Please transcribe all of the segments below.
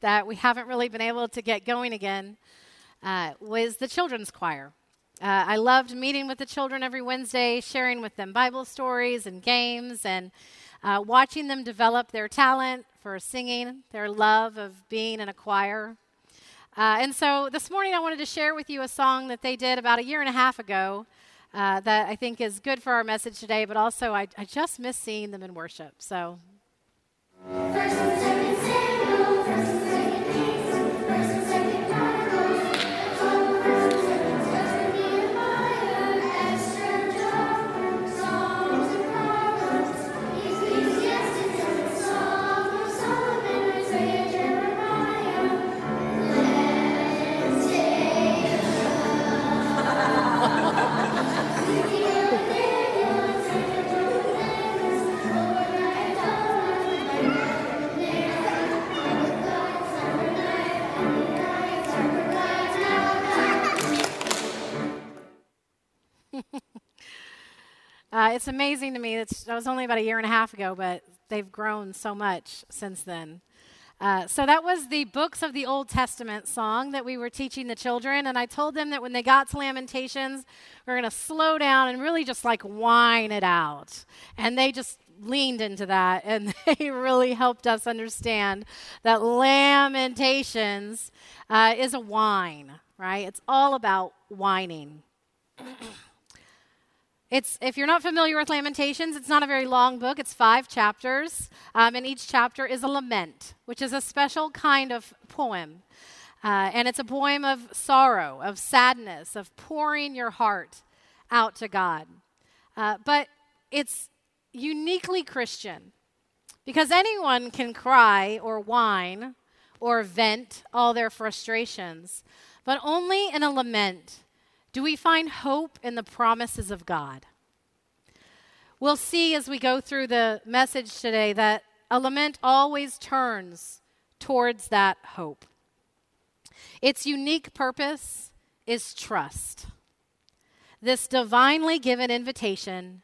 that we haven't really been able to get going again uh, was the children's choir. Uh, I loved meeting with the children every Wednesday, sharing with them Bible stories and games, and uh, watching them develop their talent for singing, their love of being in a choir. Uh, and so this morning I wanted to share with you a song that they did about a year and a half ago uh, that I think is good for our message today, but also I, I just miss seeing them in worship. So. Uh, it's amazing to me. That was only about a year and a half ago, but they've grown so much since then. Uh, so that was the books of the Old Testament song that we were teaching the children. And I told them that when they got to Lamentations, we are going to slow down and really just like whine it out. And they just leaned into that and they really helped us understand that Lamentations uh, is a whine, right? It's all about whining. It's, if you're not familiar with Lamentations, it's not a very long book. It's five chapters, um, and each chapter is a lament, which is a special kind of poem. Uh, and it's a poem of sorrow, of sadness, of pouring your heart out to God. Uh, but it's uniquely Christian because anyone can cry or whine or vent all their frustrations, but only in a lament do we find hope in the promises of God? We'll see as we go through the message today that a lament always turns towards that hope. Its unique purpose is trust. This divinely given invitation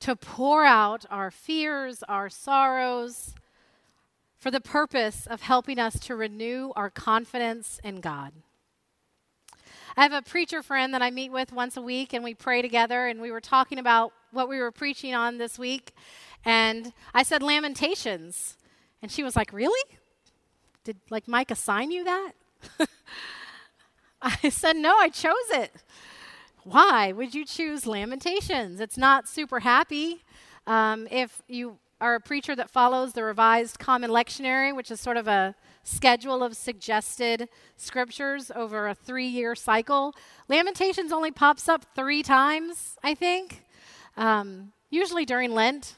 to pour out our fears, our sorrows, for the purpose of helping us to renew our confidence in God. I have a preacher friend that I meet with once a week, and we pray together. And we were talking about what we were preaching on this week. And I said, Lamentations. And she was like, Really? Did like Mike assign you that? I said, No, I chose it. Why would you choose Lamentations? It's not super happy. Um, if you are a preacher that follows the Revised Common Lectionary, which is sort of a schedule of suggested scriptures over a three year cycle. Lamentations only pops up three times, I think, um, usually during Lent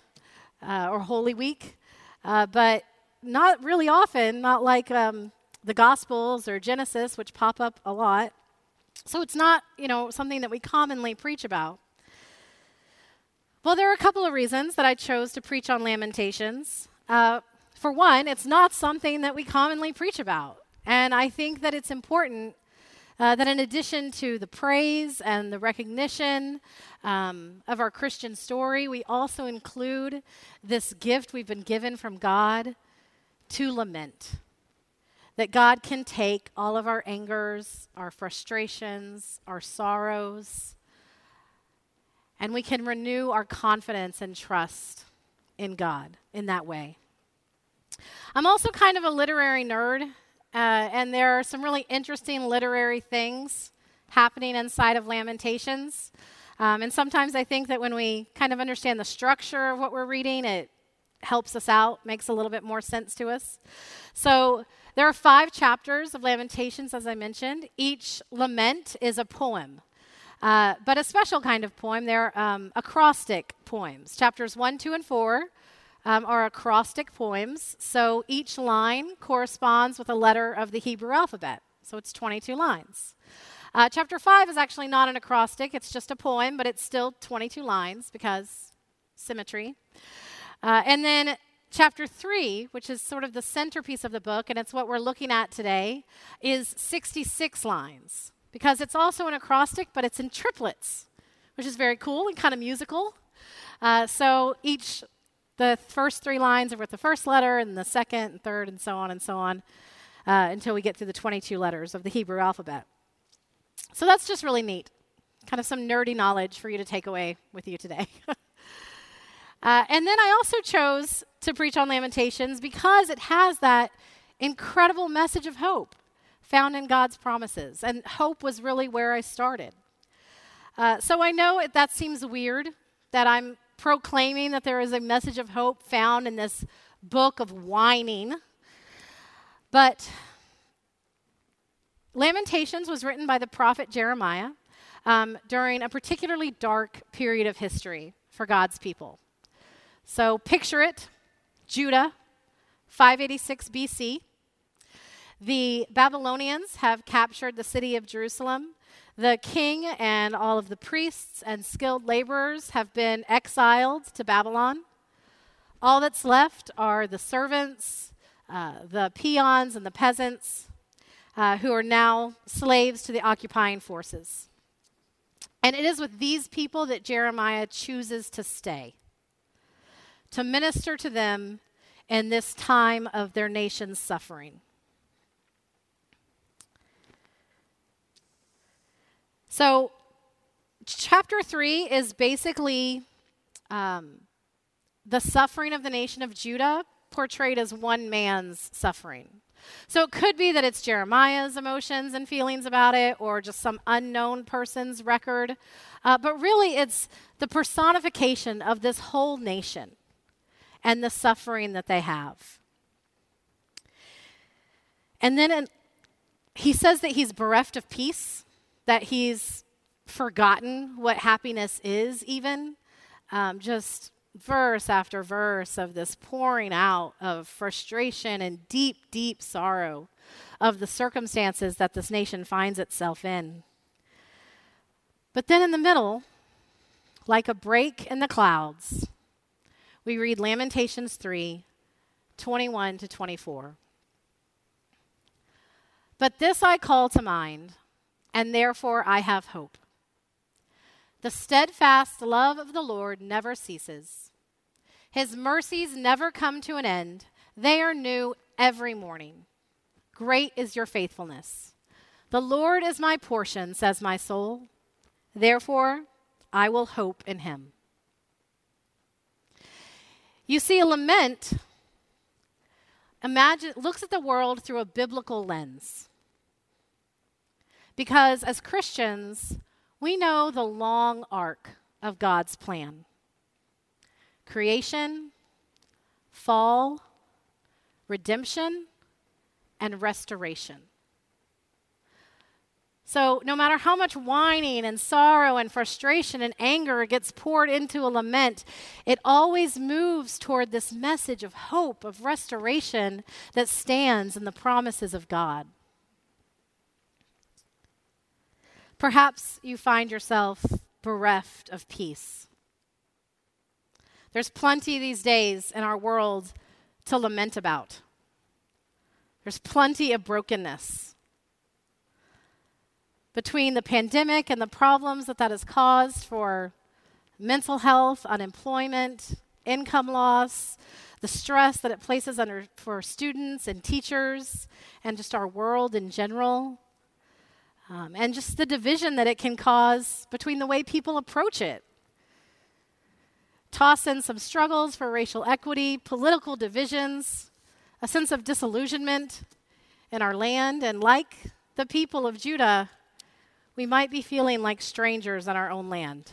uh, or Holy Week, uh, but not really often, not like um, the Gospels or Genesis, which pop up a lot. So it's not, you know, something that we commonly preach about. Well, there are a couple of reasons that I chose to preach on Lamentations. Uh, for one, it's not something that we commonly preach about. And I think that it's important uh, that in addition to the praise and the recognition um, of our Christian story, we also include this gift we've been given from God to lament. That God can take all of our angers, our frustrations, our sorrows, and we can renew our confidence and trust in God in that way. I'm also kind of a literary nerd, uh, and there are some really interesting literary things happening inside of Lamentations. Um, and sometimes I think that when we kind of understand the structure of what we're reading, it helps us out, makes a little bit more sense to us. So there are five chapters of Lamentations, as I mentioned. Each lament is a poem. Uh, but a special kind of poem. They're um, acrostic poems. Chapters 1, 2, and 4 um, are acrostic poems. So each line corresponds with a letter of the Hebrew alphabet. So it's 22 lines. Uh, chapter 5 is actually not an acrostic, it's just a poem, but it's still 22 lines because symmetry. Uh, and then chapter 3, which is sort of the centerpiece of the book, and it's what we're looking at today, is 66 lines because it's also an acrostic, but it's in triplets, which is very cool and kind of musical. Uh, so each the first three lines are with the first letter, and the second and third, and so on and so on. uh, until we get through the 22 letters of the Hebrew alphabet. So that's just really neat. Kind of some nerdy knowledge for you to take away with you today. uh, and then I also chose to preach on Lamentations because it has that incredible message of hope found in God's promises. And hope was really where I started. Uh, so I know it, that seems weird that I'm proclaiming that there is a message of hope found in this book of whining. But Lamentations was written by the prophet Jeremiah um, during a particularly dark period of history for God's people. So picture it Judah, 586 BC. The Babylonians have captured the city of Jerusalem. The king and all of the priests and skilled laborers have been exiled to Babylon. All that's left are the servants, uh, the peons, and the peasants uh, who are now slaves to the occupying forces. And it is with these people that Jeremiah chooses to stay, to minister to them in this time of their nation's suffering. So, chapter 3 is basically um, the suffering of the nation of Judah portrayed as one man's suffering. So it could be that it's Jeremiah's emotions and feelings about it, or just some unknown person's record. Uh, but really, it's the personification of this whole nation and the suffering that they have. And then in, he says that he's bereft of peace, that he's forgotten what happiness is, even. Um, just verse after verse of this pouring out of frustration and deep, deep sorrow of the circumstances that this nation finds itself in. But then in the middle, like a break in the clouds, we read Lamentations 3 21 to 24. But this I call to mind, and therefore I have hope. The steadfast love of the Lord never ceases. His mercies never come to an end. They are new every morning. Great is your faithfulness. The Lord is my portion, says my soul. Therefore, I will hope in him. You see, a lament imagine looks at the world through a biblical lens. Because as Christians, we know the long arc of God's plan creation, fall, redemption, and restoration. So, no matter how much whining and sorrow and frustration and anger gets poured into a lament, it always moves toward this message of hope, of restoration that stands in the promises of God. Perhaps you find yourself bereft of peace. There's plenty these days in our world to lament about. There's plenty of brokenness. Between the pandemic and the problems that that has caused for mental health, unemployment, income loss, the stress that it places under for students and teachers, and just our world in general um, and just the division that it can cause between the way people approach it. Toss in some struggles for racial equity, political divisions, a sense of disillusionment in our land, and like the people of Judah, we might be feeling like strangers in our own land.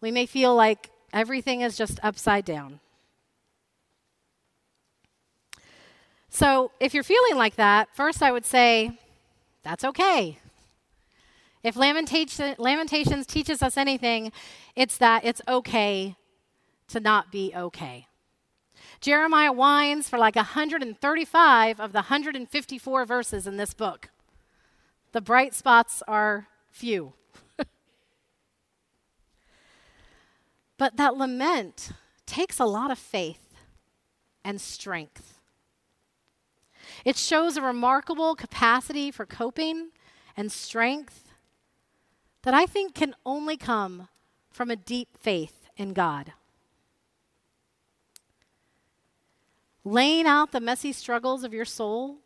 We may feel like everything is just upside down. So, if you're feeling like that, first I would say, that's okay. If Lamentation, Lamentations teaches us anything, it's that it's okay to not be okay. Jeremiah whines for like 135 of the 154 verses in this book. The bright spots are few. but that lament takes a lot of faith and strength. It shows a remarkable capacity for coping and strength that I think can only come from a deep faith in God. laying out the messy struggles of your soul,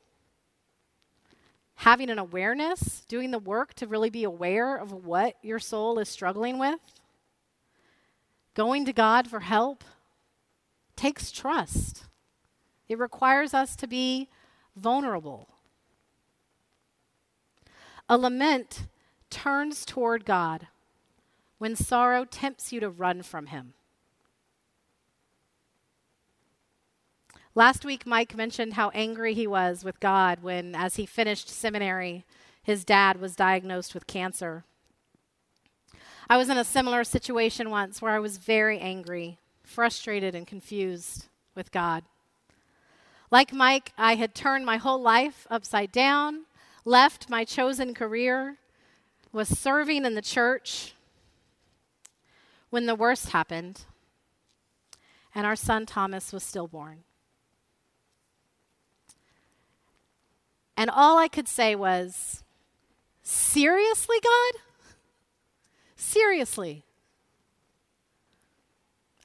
having an awareness, doing the work to really be aware of what your soul is struggling with, going to God for help, takes trust. It requires us to be vulnerable. A lament turns toward God when sorrow tempts you to run from Him. Last week, Mike mentioned how angry he was with God when, as he finished seminary, his dad was diagnosed with cancer. I was in a similar situation once where I was very angry, frustrated, and confused with God. Like Mike, I had turned my whole life upside down, left my chosen career, was serving in the church when the worst happened, and our son Thomas was stillborn. And all I could say was, Seriously, God? Seriously.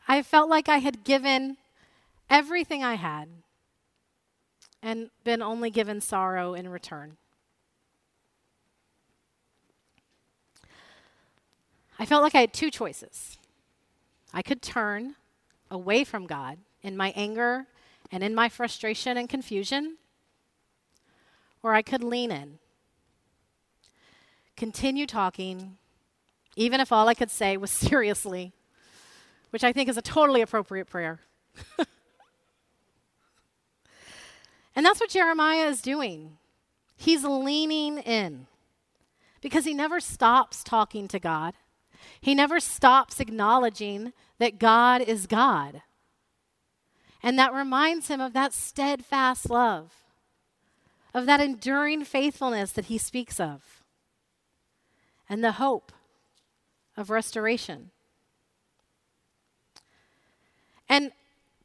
I felt like I had given everything I had and been only given sorrow in return. I felt like I had two choices. I could turn away from God in my anger and in my frustration and confusion, or I could lean in, continue talking, even if all I could say was seriously, which I think is a totally appropriate prayer. and that's what Jeremiah is doing. He's leaning in because he never stops talking to God. He never stops acknowledging that God is God. And that reminds him of that steadfast love of that enduring faithfulness that he speaks of, and the hope of restoration. And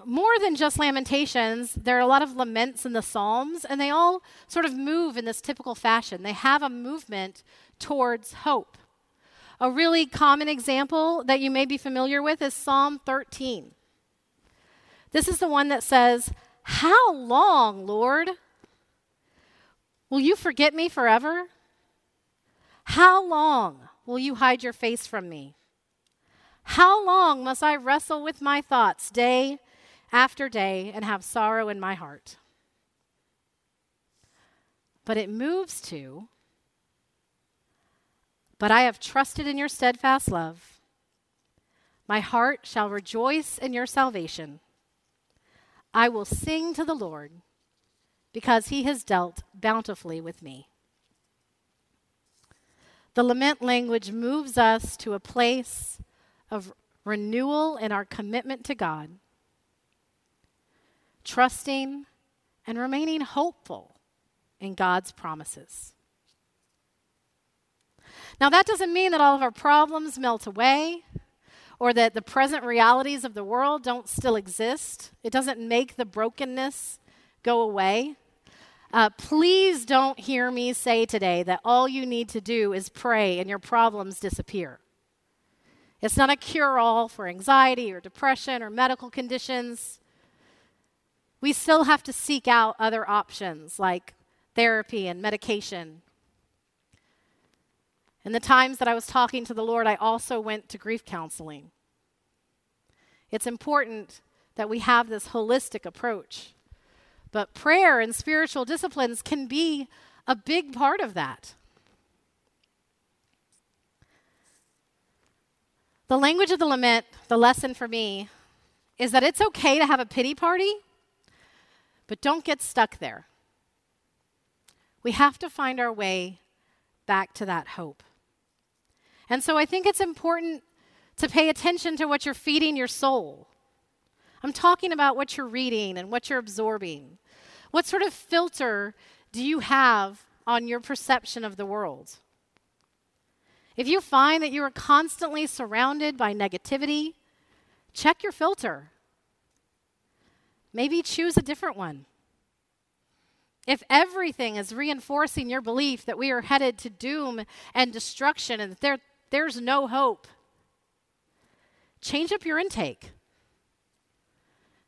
more than just lamentations, there are a lot of laments in the Psalms, and they all sort of move in this typical fashion. They have a movement towards hope. A really common example that you may be familiar with is Psalm 13. This is the one that says, How long, Lord? Will you forget me forever? How long will you hide your face from me? How long must I wrestle with my thoughts day after day and have sorrow in my heart? But it moves to, but I have trusted in your steadfast love. My heart shall rejoice in your salvation. I will sing to the Lord because he has dealt bountifully with me. The lament language moves us to a place of renewal in our commitment to God, trusting and remaining hopeful in God's promises. Now, that doesn't mean that all of our problems melt away or that the present realities of the world don't still exist. It doesn't make the brokenness go away. Uh, please don't hear me say today that all you need to do is pray and your problems disappear. It's not a cure all for anxiety or depression or medical conditions. We still have to seek out other options like therapy and medication. In the times that I was talking to the Lord, I also went to grief counseling. It's important that we have this holistic approach. But prayer and spiritual disciplines can be a big part of that. The language of the lament, the lesson for me, is that it's okay to have a pity party, but don't get stuck there. We have to find our way back to that hope. And so I think it's important to pay attention to what you're feeding your soul. I'm talking about what you're reading and what you're absorbing. What sort of filter do you have on your perception of the world? If you find that you are constantly surrounded by negativity, check your filter. Maybe choose a different one. If everything is reinforcing your belief that we are headed to doom and destruction and that there, there's no hope, change up your intake.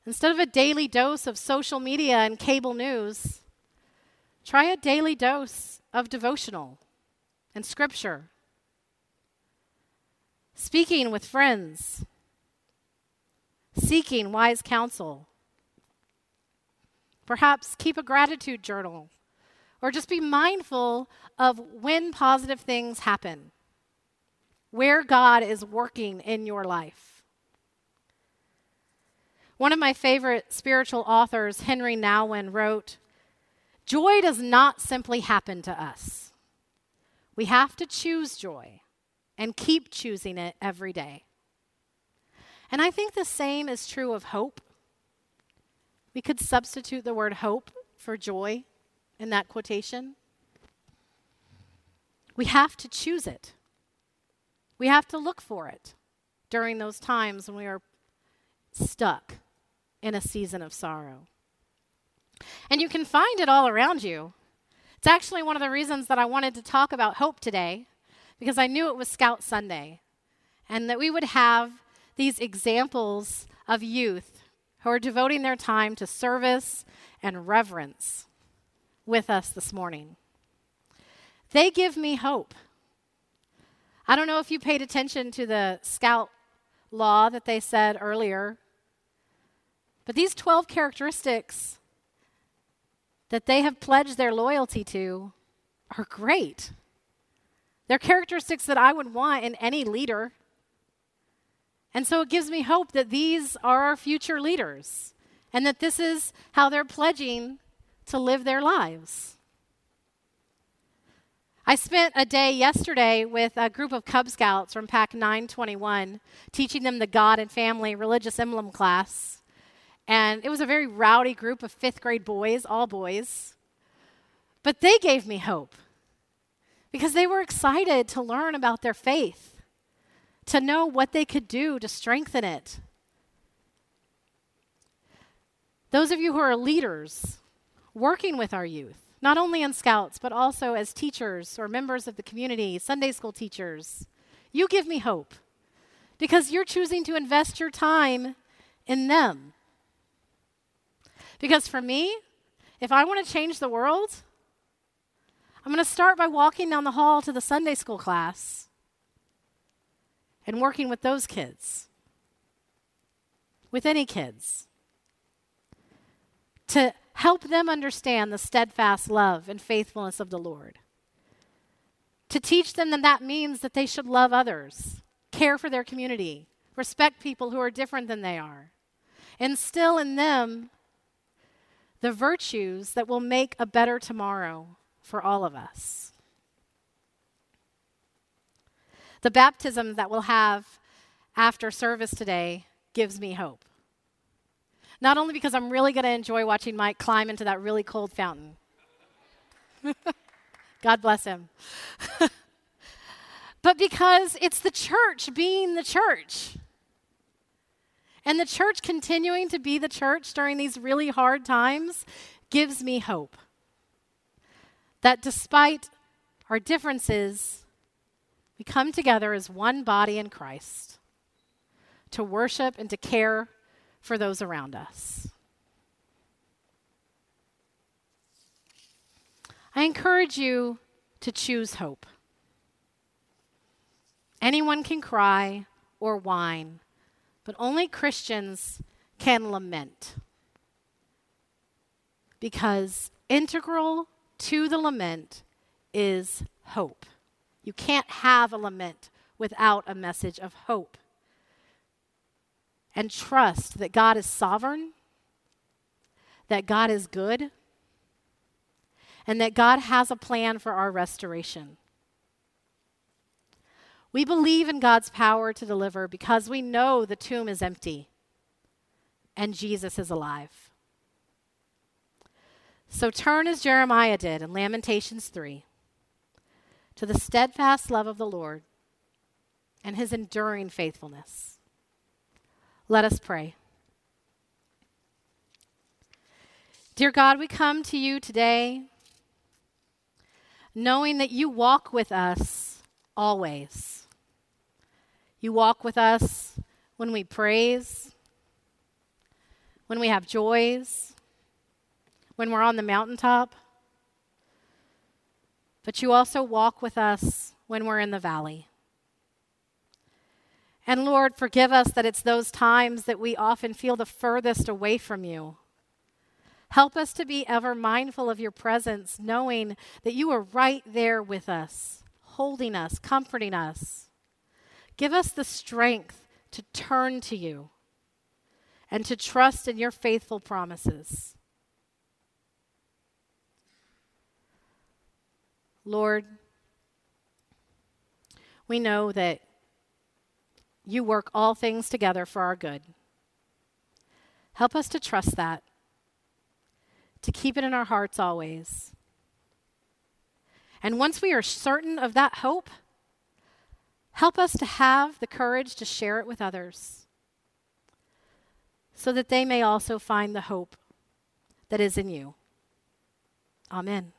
Instead of a daily dose of social media and cable news, try a daily dose of devotional and scripture. Speaking with friends, seeking wise counsel. Perhaps keep a gratitude journal or just be mindful of when positive things happen, where God is working in your life. One of my favorite spiritual authors, Henri Nouwen, wrote Joy does not simply happen to us. We have to choose joy and keep choosing it every day. And I think the same is true of hope. We could substitute the word hope for joy in that quotation. We have to choose it. We have to look for it during those times when we are stuck in a season of sorrow. And you can find it all around you. It's actually one of the reasons that I wanted to talk about hope today, because I knew it was Scout Sunday, and that we would have these examples of youth who are devoting their time to service and reverence with us this morning. They give me hope. I don't know if you paid attention to the Scout law that they said earlier but these 12 characteristics that they have pledged their loyalty to are great. They're characteristics that I would want in any leader. And so it gives me hope that these are our future leaders and that this is how they're pledging to live their lives. I spent a day yesterday with a group of Cub Scouts from Pack 921, teaching them the God and Family Religious Emblem class. And it was a very rowdy group of fifth grade boys, all boys. But they gave me hope because they were excited to learn about their faith, to know what they could do to strengthen it. Those of you who are leaders working with our youth, not only in Scouts, but also as teachers or members of the community, Sunday school teachers, you give me hope because you're choosing to invest your time in them. Because for me, if I want to change the world, I'm going to start by walking down the hall to the Sunday school class and working with those kids, with any kids, to help them understand the steadfast love and faithfulness of the Lord. To teach them that that means that they should love others, care for their community, respect people who are different than they are, instill in them the virtues that will make a better tomorrow for all of us. The baptism that we'll have after service today gives me hope. Not only because I'm really going to enjoy watching Mike climb into that really cold fountain. God bless him. but because it's the church being the church. And the church continuing to be the church during these really hard times gives me hope. That despite our differences, we come together as one body in Christ to worship and to care for those around us. I encourage you to choose hope. Anyone can cry or whine, but only Christians can lament. Because integral to the lament is hope. You can't have a lament without a message of hope. And trust that God is sovereign, that God is good, and that God has a plan for our restoration. We believe in God's power to deliver because we know the tomb is empty and Jesus is alive. So turn as Jeremiah did in Lamentations 3 to the steadfast love of the Lord and his enduring faithfulness. Let us pray. Dear God, we come to you today knowing that you walk with us always. You walk with us when we praise, when we have joys, when we're on the mountaintop. But you also walk with us when we're in the valley. And Lord, forgive us that it's those times that we often feel the furthest away from you. Help us to be ever mindful of your presence, knowing that you are right there with us, holding us, comforting us. Give us the strength to turn to you and to trust in your faithful promises. Lord, we know that you work all things together for our good. Help us to trust that, to keep it in our hearts always. And once we are certain of that hope, help us to have the courage to share it with others so that they may also find the hope that is in you. Amen.